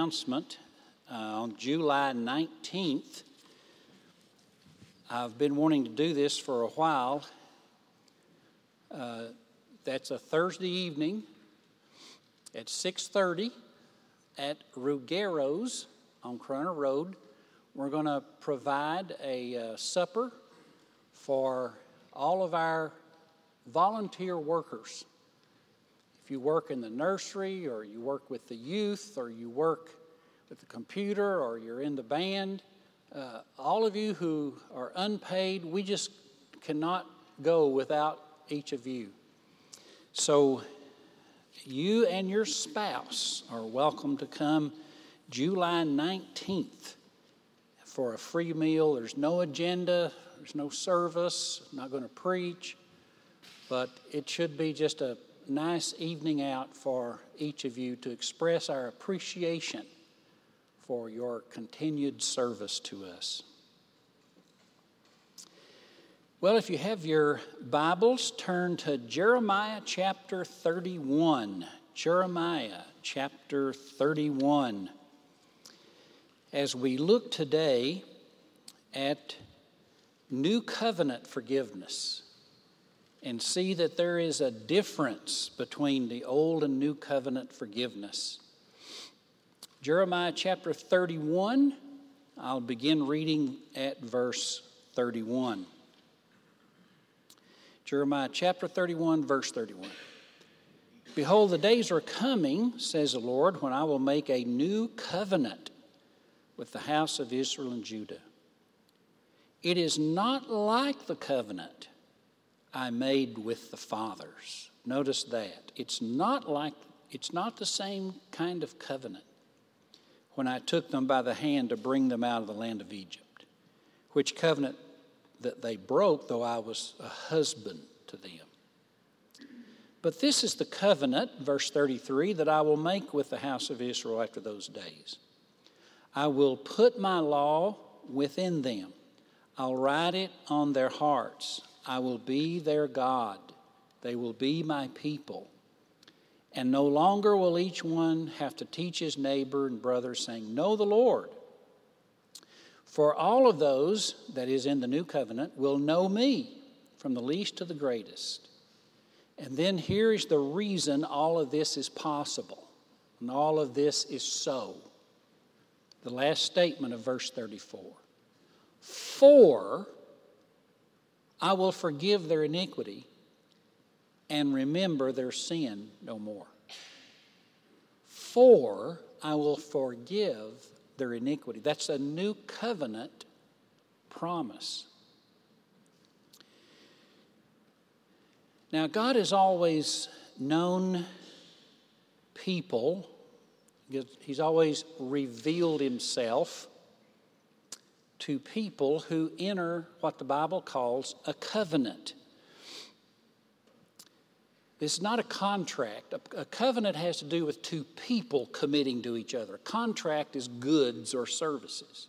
announcement uh, on July 19th. I've been wanting to do this for a while. Uh, that's a Thursday evening at 6:30 at Rugero's on Corona Road. We're going to provide a uh, supper for all of our volunteer workers. You work in the nursery, or you work with the youth, or you work with the computer, or you're in the band, uh, all of you who are unpaid, we just cannot go without each of you. So, you and your spouse are welcome to come July 19th for a free meal. There's no agenda, there's no service, not going to preach, but it should be just a nice evening out for each of you to express our appreciation for your continued service to us. Well, if you have your Bibles, turn to Jeremiah chapter 31. Jeremiah chapter 31. As we look today at New Covenant forgiveness and see that there is a difference between the Old and New Covenant forgiveness. Jeremiah chapter 31, I'll begin reading at verse 31. Jeremiah chapter 31, verse 31. Behold, the days are coming, says the Lord, when I will make a new covenant with the house of Israel and Judah. It is not like the covenant I made with the fathers. Notice that. It's not like it's not the same kind of covenant when I took them by the hand to bring them out of the land of Egypt, which covenant that they broke, though I was a husband to them. But this is the covenant, verse 33, that I will make with the house of Israel after those days. I will put my law within them, I'll write it on their hearts. I will be their God, they will be my people. And no longer will each one have to teach his neighbor and brother, saying, Know the Lord for all of those, that is in the new covenant, will know me from the least to the greatest. And then here is the reason all of this is possible and all of this is so. The last statement of verse 34 For I will forgive their iniquity and remember their sin no more. For I will forgive their iniquity. That's a new covenant promise. Now, God has always known people, He's always revealed Himself to people who enter what the Bible calls a covenant. Is not a contract. A, a, covenant has to do with two people committing to each other. A contract is goods or services.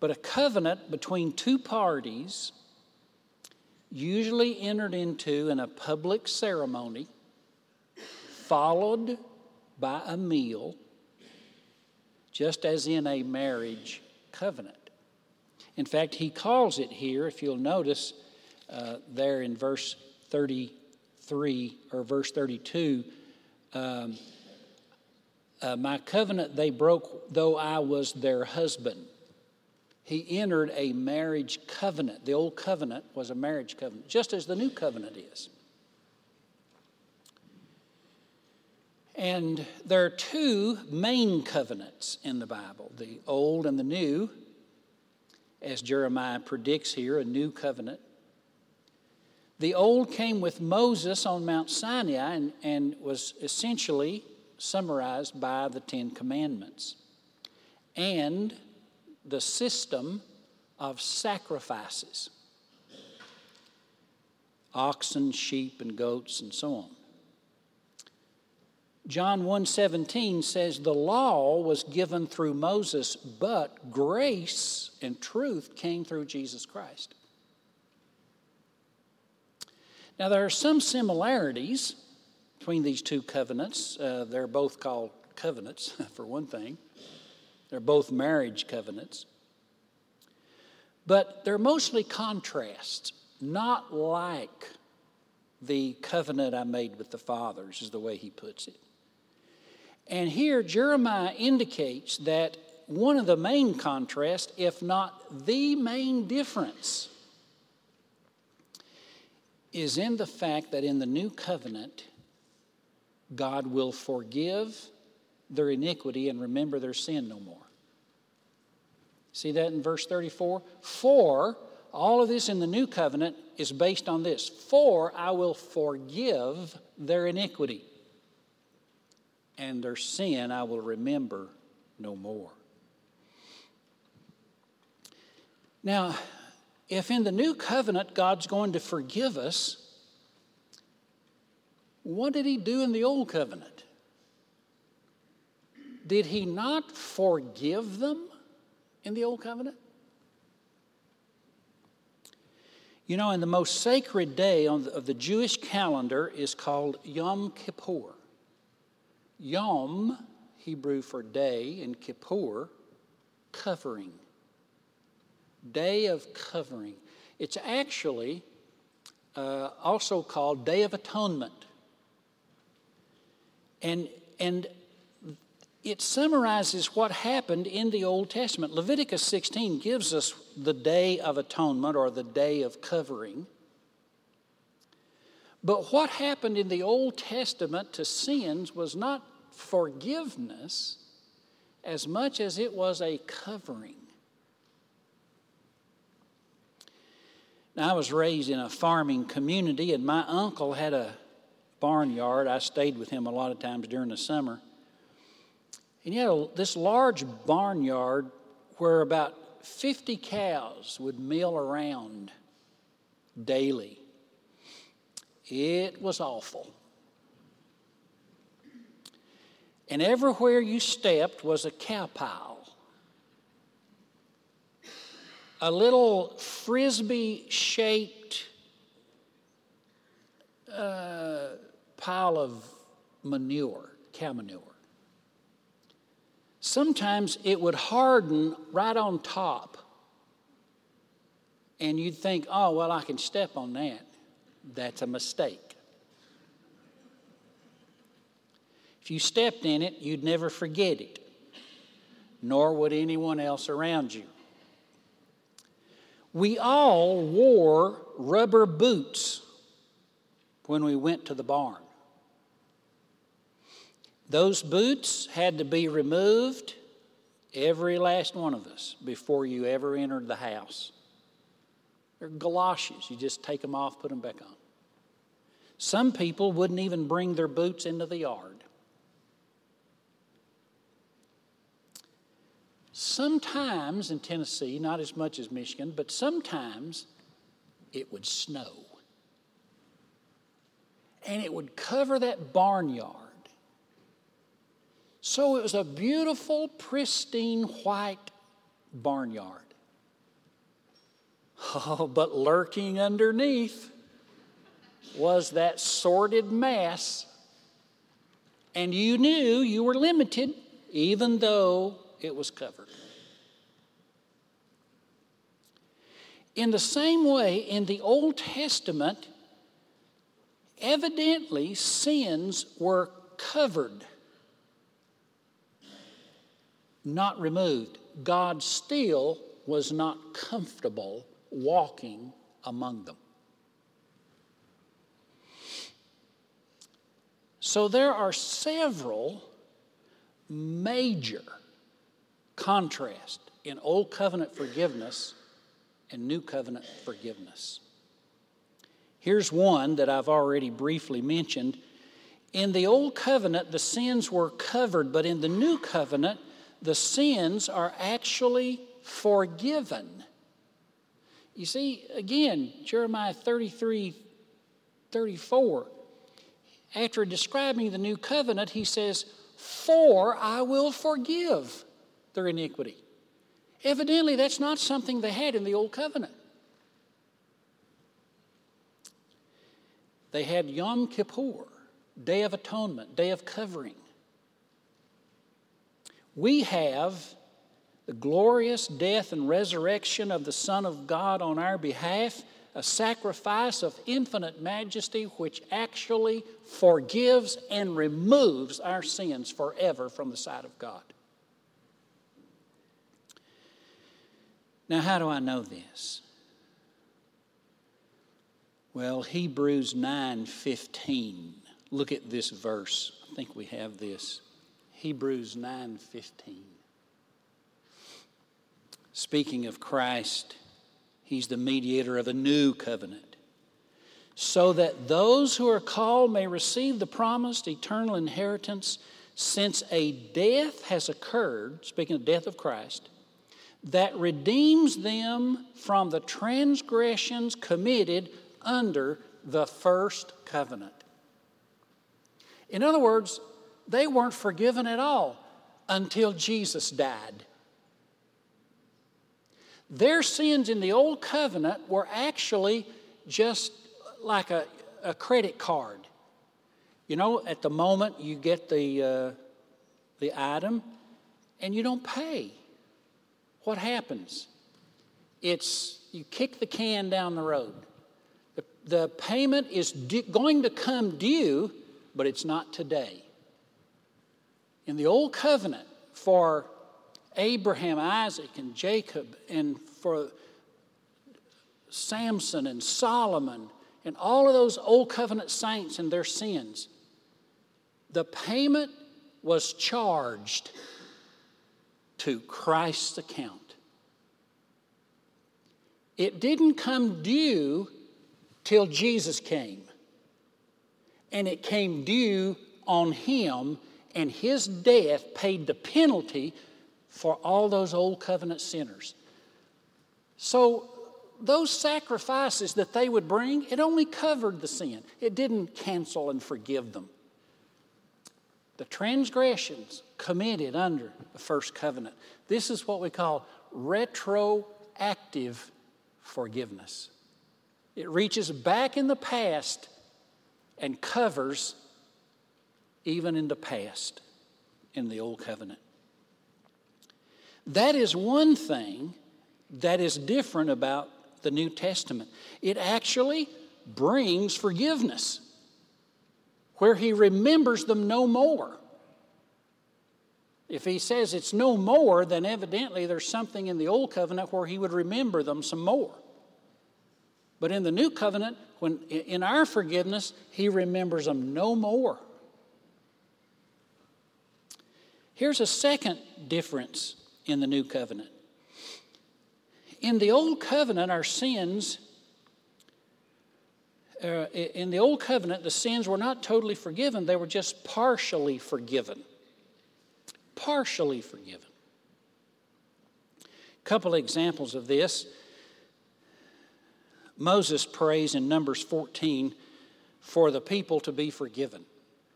But a covenant between two parties, usually entered into in a public ceremony, followed by a meal, just as in a marriage covenant. In fact, he calls it here, if you'll notice uh, there in verse 33 or verse 32 um, uh, My covenant they broke, though I was their husband. He entered a marriage covenant. The old covenant was a marriage covenant, just as the new covenant is. And there are two main covenants in the Bible the old and the new, as Jeremiah predicts here, a new covenant. The old came with Moses on Mount Sinai and, and was essentially summarized by the Ten Commandments and the system of sacrifices oxen, sheep, and goats, and so on. John 1:17 says the law was given through Moses, but grace and truth came through Jesus Christ. Now, there are some similarities between these two covenants. Uh, they're both called covenants, for one thing. They're both marriage covenants. But they're mostly contrasts, not like the covenant I made with the fathers, is the way he puts it. And here, Jeremiah indicates that one of the main contrasts, if not the main difference, is in the fact that in the new covenant, God will forgive their iniquity and remember their sin no more. See that in verse 34? For, all of this in the new covenant is based on this For I will forgive their iniquity, and their sin I will remember no more. Now, if in the new covenant God's going to forgive us, what did he do in the old covenant? Did he not forgive them in the old covenant? You know, and the most sacred day of the Jewish calendar is called Yom Kippur. Yom, Hebrew for day, and Kippur, covering. Day of covering. It's actually uh, also called Day of Atonement. And, and it summarizes what happened in the Old Testament. Leviticus 16 gives us the Day of Atonement or the Day of Covering. But what happened in the Old Testament to sins was not forgiveness as much as it was a covering. Now, I was raised in a farming community, and my uncle had a barnyard. I stayed with him a lot of times during the summer. And he had a, this large barnyard where about 50 cows would mill around daily. It was awful. And everywhere you stepped was a cow pile. A little frisbee shaped uh, pile of manure, cow manure. Sometimes it would harden right on top. And you'd think, oh, well, I can step on that. That's a mistake. If you stepped in it, you'd never forget it, nor would anyone else around you. We all wore rubber boots when we went to the barn. Those boots had to be removed, every last one of us, before you ever entered the house. They're galoshes. You just take them off, put them back on. Some people wouldn't even bring their boots into the yard. Sometimes in Tennessee, not as much as Michigan, but sometimes it would snow. And it would cover that barnyard. So it was a beautiful, pristine, white barnyard. Oh, but lurking underneath was that sordid mass. And you knew you were limited, even though it was covered. In the same way, in the Old Testament, evidently sins were covered not removed. God still was not comfortable walking among them. So there are several major contrasts in Old Covenant forgiveness and New Covenant forgiveness. Here's one that I've already briefly mentioned. In the Old Covenant, the sins were covered, but in the New Covenant, the sins are actually forgiven. You see, again, Jeremiah 33 34, after describing the new covenant, he says, For I will forgive their iniquity. Evidently, that's not something they had in the old covenant. They had Yom Kippur, Day of Atonement, Day of Covering. we have the glorious death and resurrection of the Son of God on our behalf, a sacrifice of infinite majesty which actually forgives and removes our sins forever from the sight of God. Now, how do I know this? Well, Hebrews 9:15. Look at this verse. I think we have this. Hebrews 9:15. Speaking of Christ, he's the mediator of a new covenant. So that those who are called may receive the promised eternal inheritance since a death has occurred, speaking of the death of Christ, that redeems them from the transgressions committed under the first covenant. In other words, they weren't forgiven at all until Jesus died. Their sins in the old covenant were actually just like a, a credit card. You know, at the moment you get the, uh, the item and you don't pay what happens? It's you kick the can down the road. The, the payment is going to come due, but it's not today. In the Old Covenant, for Abraham, Isaac, and Jacob, and for Samson and Solomon, and all of those Old Covenant saints and their sins, the payment was charged to Christ's account. It didn't come due till Jesus came. And it came due on him, and his death paid the penalty for all those old covenant sinners. So, those sacrifices that they would bring, it only covered the sin, it didn't cancel and forgive them the transgressions committed under the first covenant. This is what we call retroactive forgiveness. It reaches back in the past and covers even in the past in the Old Covenant. That is one thing that is different about the New Testament. It actually brings forgiveness where he remembers them no more. If he says it's no more, then evidently there's something in the old covenant where he would remember them some more. But in the new covenant, when in our forgiveness, he remembers them no more. Here's a second difference in the new covenant. In the old covenant, our sins uh, in the old covenant, the sins were not totally forgiven, they were just partially forgiven. Partially forgiven. A couple of examples of this. Moses prays in Numbers 14 for the people to be forgiven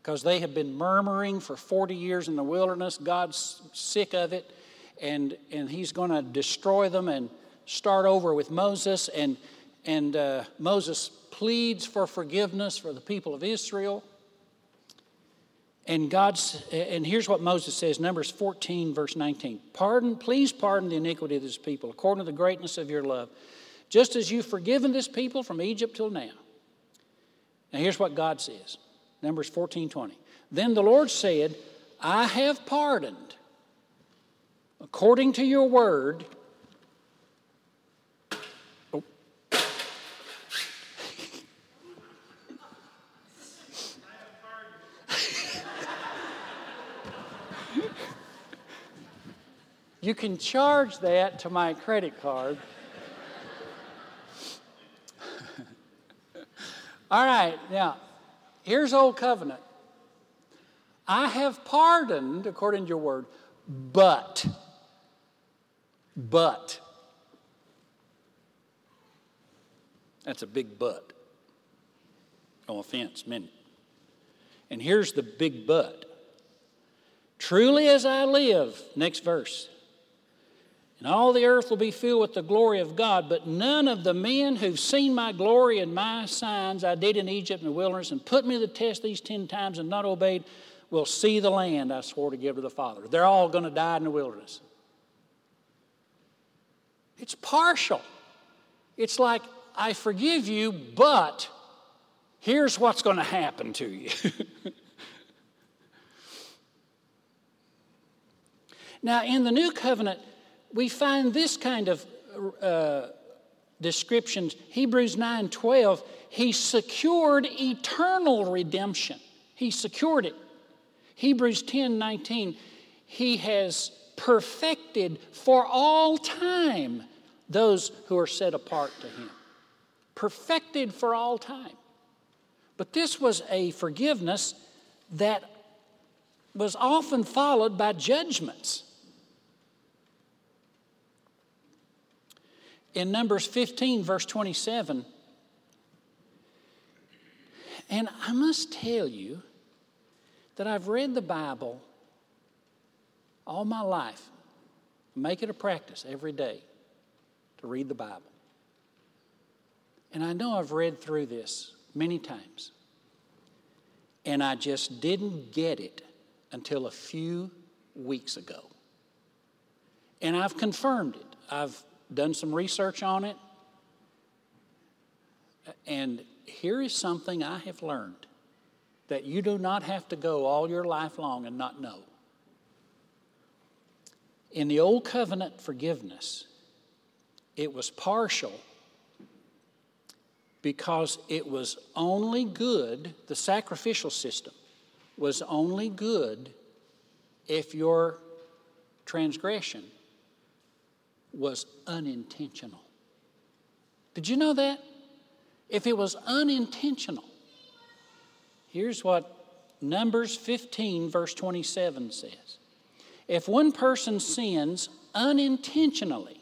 because they have been murmuring for 40 years in the wilderness. God's sick of it, and, and He's going to destroy them and start over with Moses. And, and uh, Moses pleads for forgiveness for the people of Israel. And God's and here's what Moses says, Numbers 14, verse 19. Pardon, please pardon the iniquity of this people, according to the greatness of your love, just as you've forgiven this people from Egypt till now. Now here's what God says. Numbers 14, 20. Then the Lord said, I have pardoned according to your word oh. You can charge that to my credit card. All right, now, here's Old Covenant. I have pardoned, according to your word, but, but. That's a big but. No offense meant. And here's the big but. Truly as I live, next verse, and all the earth will be filled with the glory of God. But none of the men who've seen my glory and my signs I did in Egypt and the wilderness and put me to the test these ten times and not obeyed will see the land I swore to give to the father. They're all going to die in the wilderness. It's partial. It's like, I forgive you, but here's what's going to happen to you. now, in the new covenant, we find this kind of uh, descriptions. Hebrews 9 12, he secured eternal redemption. He secured it. Hebrews 10 19, he has perfected for all time those who are set apart to him. Perfected for all time. But this was a forgiveness that was often followed by judgments. In Numbers 15, verse 27, and I must tell you that I've read the Bible all my life. Make it a practice every day to read the Bible. And I know I've read through this many times. And I just didn't get it until a few weeks ago. And I've confirmed it. I've done some research on it. And here is something I have learned that you do not have to go all your life long and not know. In the Old Covenant forgiveness, it was partial because it was only good, the sacrificial system was only good if your transgression was unintentional. Did you know that? If it was unintentional, here's what Numbers 15, verse 27 says If one person sins unintentionally,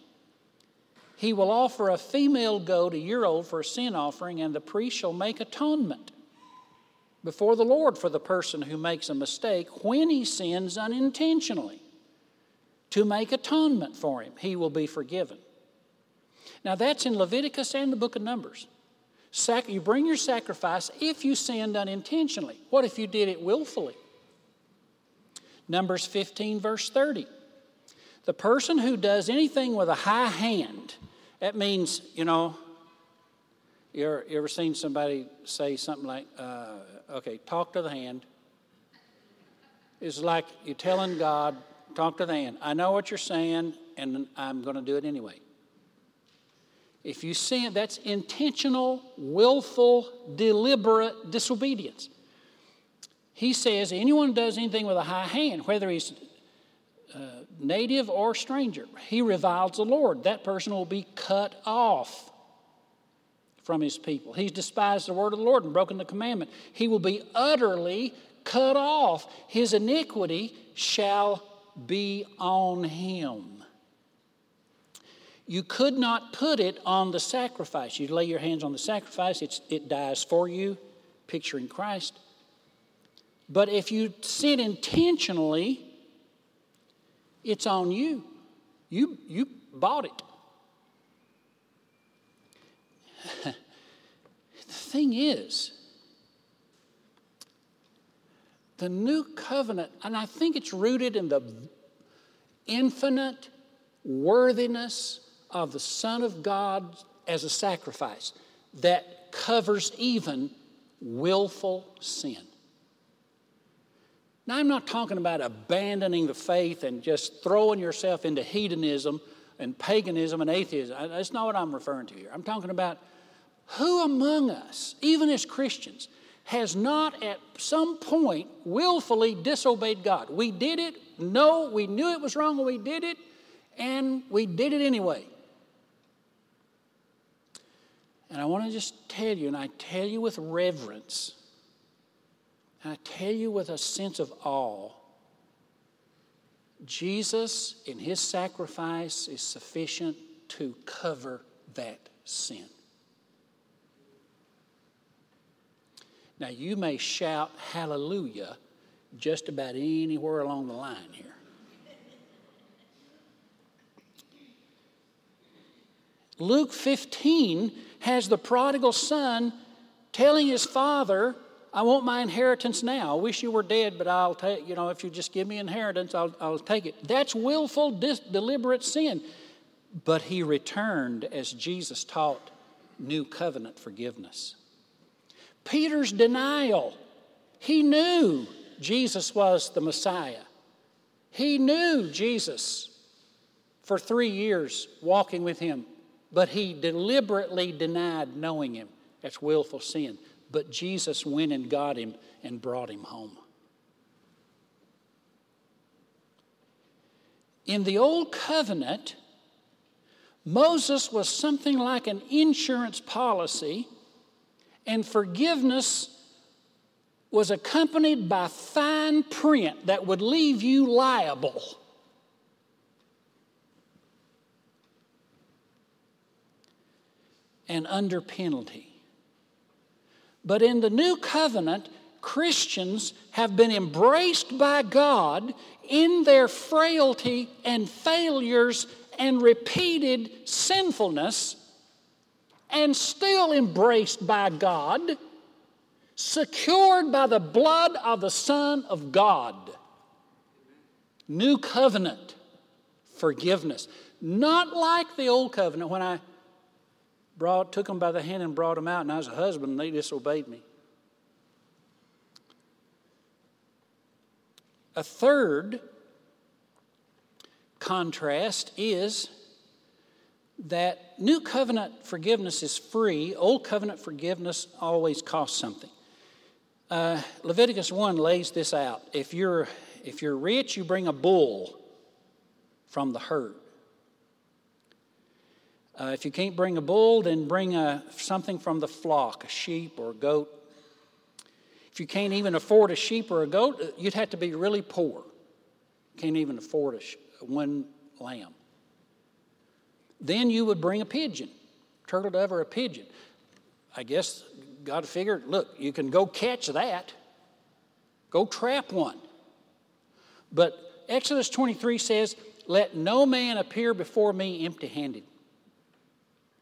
he will offer a female goat a year old for a sin offering, and the priest shall make atonement before the Lord for the person who makes a mistake when he sins unintentionally to make atonement for him. He will be forgiven. Now, that's in Leviticus and the book of Numbers. Sac- you bring your sacrifice if you sinned unintentionally. What if you did it willfully? Numbers 15, verse 30. The person who does anything with a high hand, that means, you know, you ever, you ever seen somebody say something like, uh, okay, talk to the hand? It's like you're telling God, talk to the hand. I know what you're saying, and I'm going to do it anyway. If you sin, that's intentional, willful, deliberate disobedience. He says anyone who does anything with a high hand, whether he's uh, native or stranger, he reviles the Lord. That person will be cut off from his people. He's despised the word of the Lord and broken the commandment. He will be utterly cut off. His iniquity shall be on him. You could not put it on the sacrifice. You lay your hands on the sacrifice, it dies for you, picturing Christ. But if you sin intentionally, it's on you. You, you bought it. the thing is, the new covenant, and I think it's rooted in the infinite worthiness of the Son of God as a sacrifice that covers even willful sin. Now, I'm not talking about abandoning the faith and just throwing yourself into hedonism and paganism and atheism. That's not what I'm referring to here. I'm talking about who among us, even as Christians, has not at some point willfully disobeyed God? We did it, no, we knew it was wrong we did it, and we did it anyway. And I want to just tell you, and I tell you with reverence, and I tell you with a sense of awe Jesus, in his sacrifice, is sufficient to cover that sin. Now, you may shout hallelujah just about anywhere along the line here. Luke 15 has the prodigal son telling his father, I want my inheritance now. I wish you were dead, but I'll take, you know, if you just give me inheritance, I'll, I'll take it. That's willful, dis- deliberate sin. But he returned as Jesus taught new covenant forgiveness. Peter's denial. He knew Jesus was the Messiah. He knew Jesus for three years walking with him, but he deliberately denied knowing him. That's willful sin. But Jesus went and got him and brought him home. In the Old Covenant, Moses was something like an insurance policy, and forgiveness was accompanied by fine print that would leave you liable. And under penalty. But in the new covenant, Christians have been embraced by God in their frailty and failures and repeated sinfulness, and still embraced by God, secured by the blood of the Son of God. New covenant forgiveness. Not like the old covenant when I brought, took them by the hand and brought them out, and I was a husband, and they disobeyed me. A third contrast is that new covenant forgiveness is free, old covenant forgiveness always costs something. Uh, Leviticus 1 lays this out. If you're, if you're rich, you bring a bull from the herd. Uh, if you can't bring a bull, then bring a, something from the flock, a sheep or a goat. If you can't even afford a sheep or a goat, uh, you'd have to be really poor. Can't even afford a, one lamb. Then you would bring a pigeon, turtle dove or a pigeon. I guess God figured, look, you can go catch that, go trap one. But Exodus 23 says, Let no man appear before me empty handed.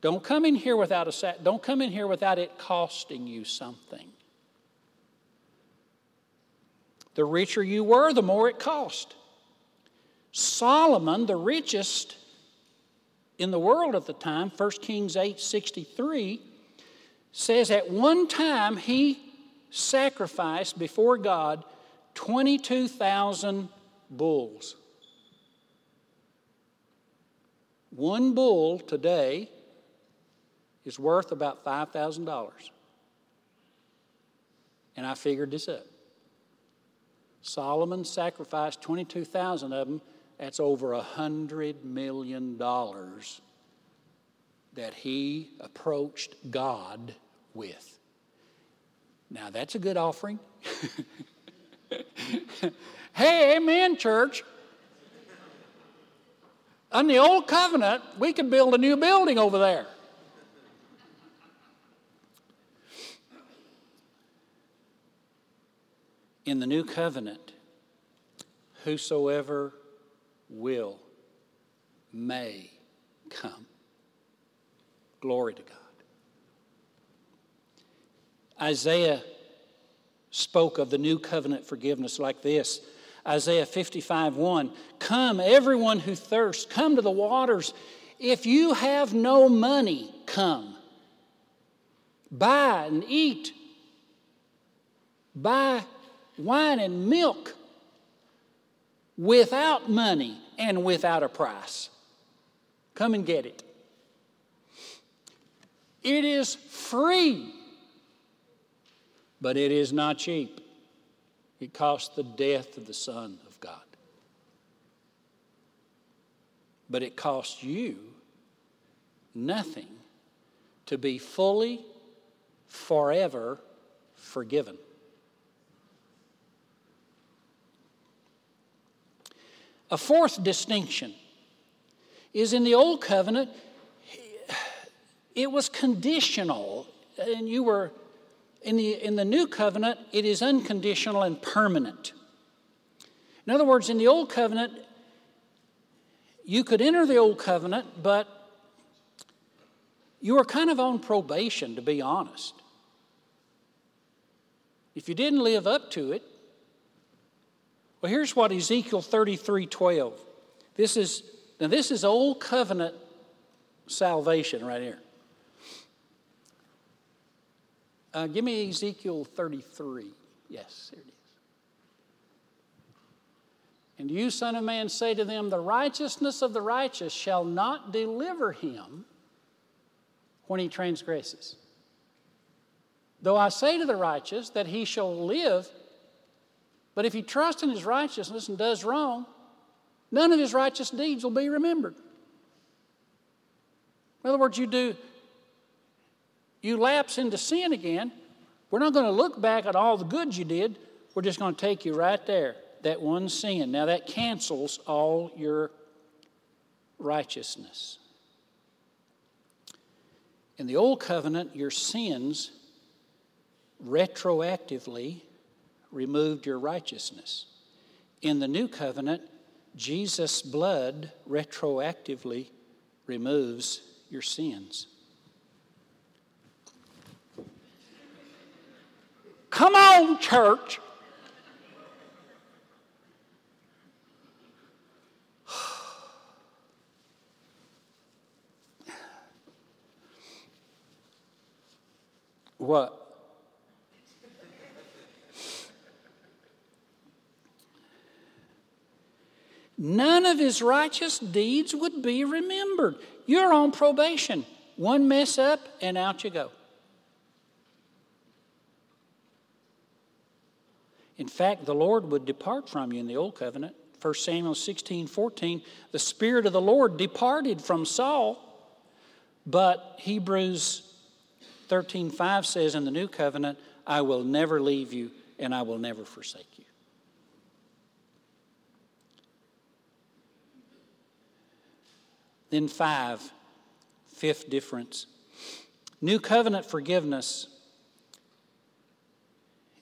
Don't come in here without a set. Don't come in here without it costing you something. The richer you were, the more it cost. Solomon, the richest in the world at the time, 1 Kings 8 63, says at one time he sacrificed before God 22,000 bulls. One bull today is worth about $5,000. And I figured this up. Solomon sacrificed 22,000 of them. That's over a $100 million that he approached God with. Now, that's a good offering. hey, amen, church. On the old covenant, we could build a new building over there. In the new covenant, whosoever will may come. Glory to God. Isaiah spoke of the new covenant forgiveness like this Isaiah 55 1 Come, everyone who thirsts, come to the waters. If you have no money, come. Buy and eat. Buy wine and milk without money and without a price. Come and get it. It is free, but it is not cheap. It costs the death of the Son of God. But it costs you nothing to be fully, forever forgiven. A fourth distinction is in the Old Covenant, it was conditional, and you were in the, in the New Covenant, it is unconditional and permanent. In other words, in the Old Covenant, you could enter the Old Covenant, but you were kind of on probation, to be honest. If you didn't live up to it, well, here's what Ezekiel 33 12. This is, now, this is old covenant salvation right here. Uh, give me Ezekiel 33. Yes, here it is. And you, Son of Man, say to them, The righteousness of the righteous shall not deliver him when he transgresses. Though I say to the righteous that he shall live, but if he trusts in his righteousness and does wrong, none of his righteous deeds will be remembered. In other words, you do, you lapse into sin again. We're not going to look back at all the good you did. We're just going to take you right there, that one sin. Now, that cancels all your righteousness. In the Old Covenant, your sins retroactively removed your righteousness. In the New Covenant, Jesus' blood retroactively removes your sins. Come on, church. what? None of his righteous deeds would be remembered. You're on probation. One mess up, and out you go. In fact, the Lord would depart from you in the Old Covenant. 1 Samuel 16 14, the Spirit of the Lord departed from Saul, but Hebrews 13 5 says in the New Covenant, I will never leave you and I will never forsake you. Then, five, fifth difference. New covenant forgiveness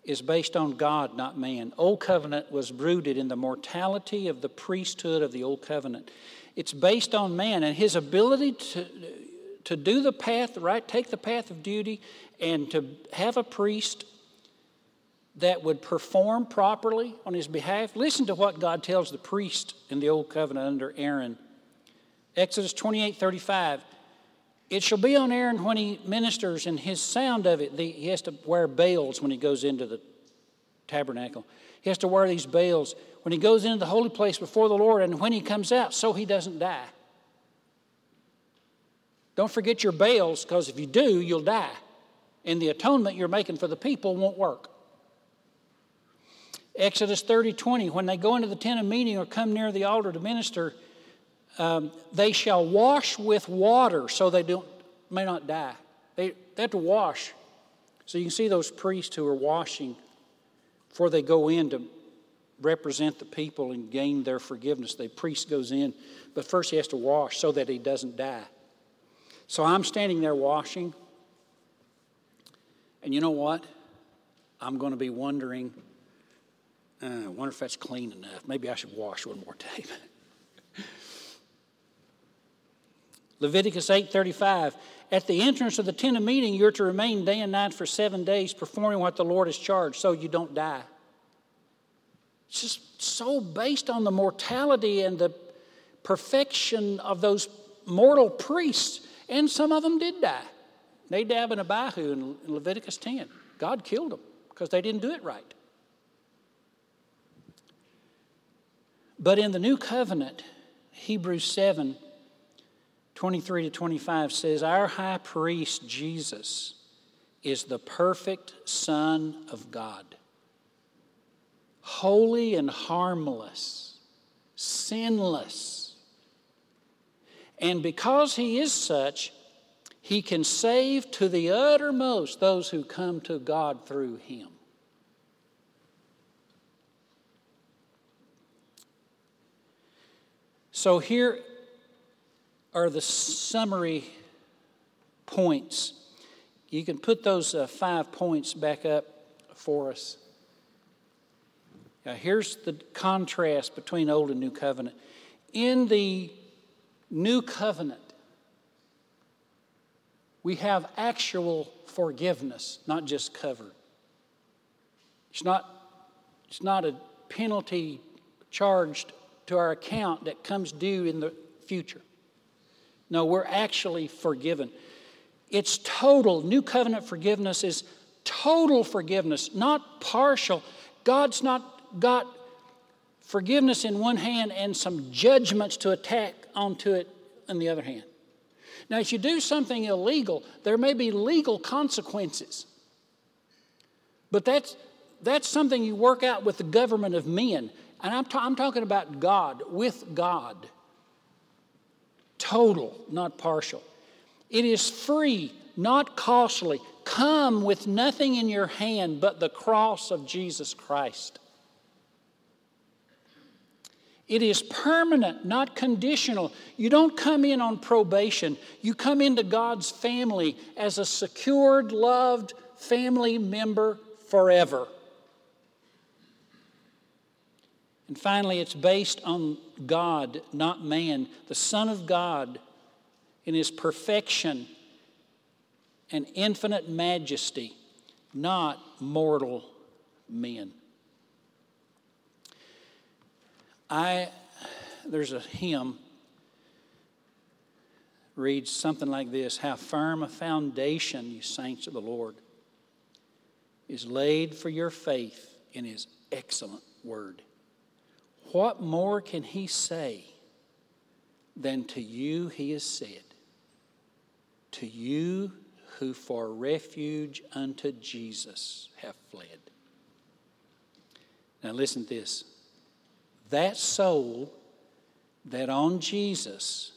is based on God, not man. Old covenant was rooted in the mortality of the priesthood of the old covenant. It's based on man and his ability to, to do the path, right, take the path of duty, and to have a priest that would perform properly on his behalf. Listen to what God tells the priest in the old covenant under Aaron. Exodus 28 35. It shall be on Aaron when he ministers, and his sound of it, the, he has to wear bells when he goes into the tabernacle. He has to wear these bells when he goes into the holy place before the Lord, and when he comes out, so he doesn't die. Don't forget your bells, because if you do, you'll die. And the atonement you're making for the people won't work. Exodus 30 20, when they go into the tent of meeting or come near the altar to minister, um, they shall wash with water so they don't, may not die. They, they have to wash. So you can see those priests who are washing before they go in to represent the people and gain their forgiveness. The priest goes in, but first he has to wash so that he doesn't die. So I'm standing there washing, and you know what? I'm going to be wondering, uh, I wonder if that's clean enough. Maybe I should wash one more time. Leviticus 8:35 At the entrance of the tent of meeting you're to remain day and night for 7 days performing what the Lord has charged so you don't die. It's just so based on the mortality and the perfection of those mortal priests and some of them did die. Nadab and Abihu in Leviticus 10. God killed them because they didn't do it right. But in the new covenant, Hebrews 7 23 to 25 says, Our high priest, Jesus, is the perfect Son of God, holy and harmless, sinless. And because he is such, he can save to the uttermost those who come to God through him. So here are the summary points. You can put those uh, five points back up for us. Now, here's the contrast between Old and New Covenant. In the New Covenant, we have actual forgiveness, not just covered. It's not, it's not a penalty charged to our account that comes due in the future. No, we're actually forgiven. It's total. New covenant forgiveness is total forgiveness, not partial. God's not got forgiveness in one hand and some judgments to attack onto it in the other hand. Now, if you do something illegal, there may be legal consequences. But that's, that's something you work out with the government of men. And I'm, ta- I'm talking about God, with God. Total, not partial. It is free, not costly. Come with nothing in your hand but the cross of Jesus Christ. It is permanent, not conditional. You don't come in on probation. You come into God's family as a secured, loved family member forever. And finally, it's based on God, not man, the Son of God in his perfection and infinite majesty, not mortal men. I there's a hymn reads something like this How firm a foundation, you saints of the Lord, is laid for your faith in his excellent word. What more can he say than to you he has said? To you who for refuge unto Jesus have fled. Now listen to this that soul that on Jesus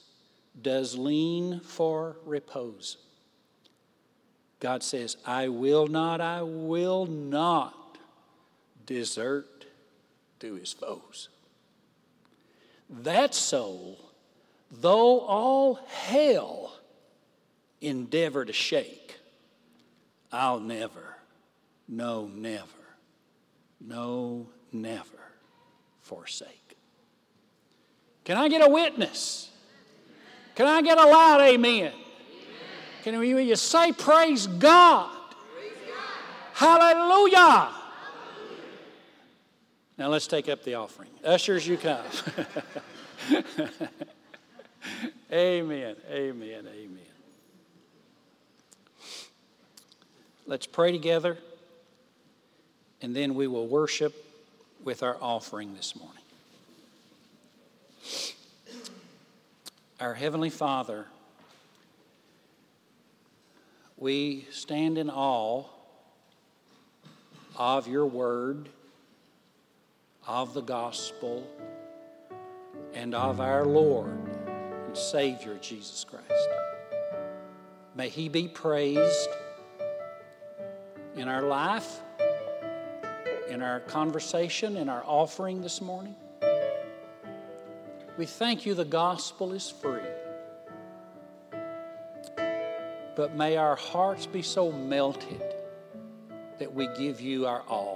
does lean for repose. God says, I will not, I will not desert to his foes. That soul, though all hell endeavor to shake, I'll never, no, never, no, never forsake. Can I get a witness? Can I get a loud amen? Can you, you say praise God? Hallelujah. Now let's take up the offering. Ushers, you come. amen, amen, amen. Let's pray together, and then we will worship with our offering this morning. Our Heavenly Father, we stand in awe of your word, of the gospel, and of our Lord and Savior Jesus Christ. May He be praised in our life in our conversation, in our offering this morning. We thank you the gospel is free. But may our hearts be so melted that we give you our all.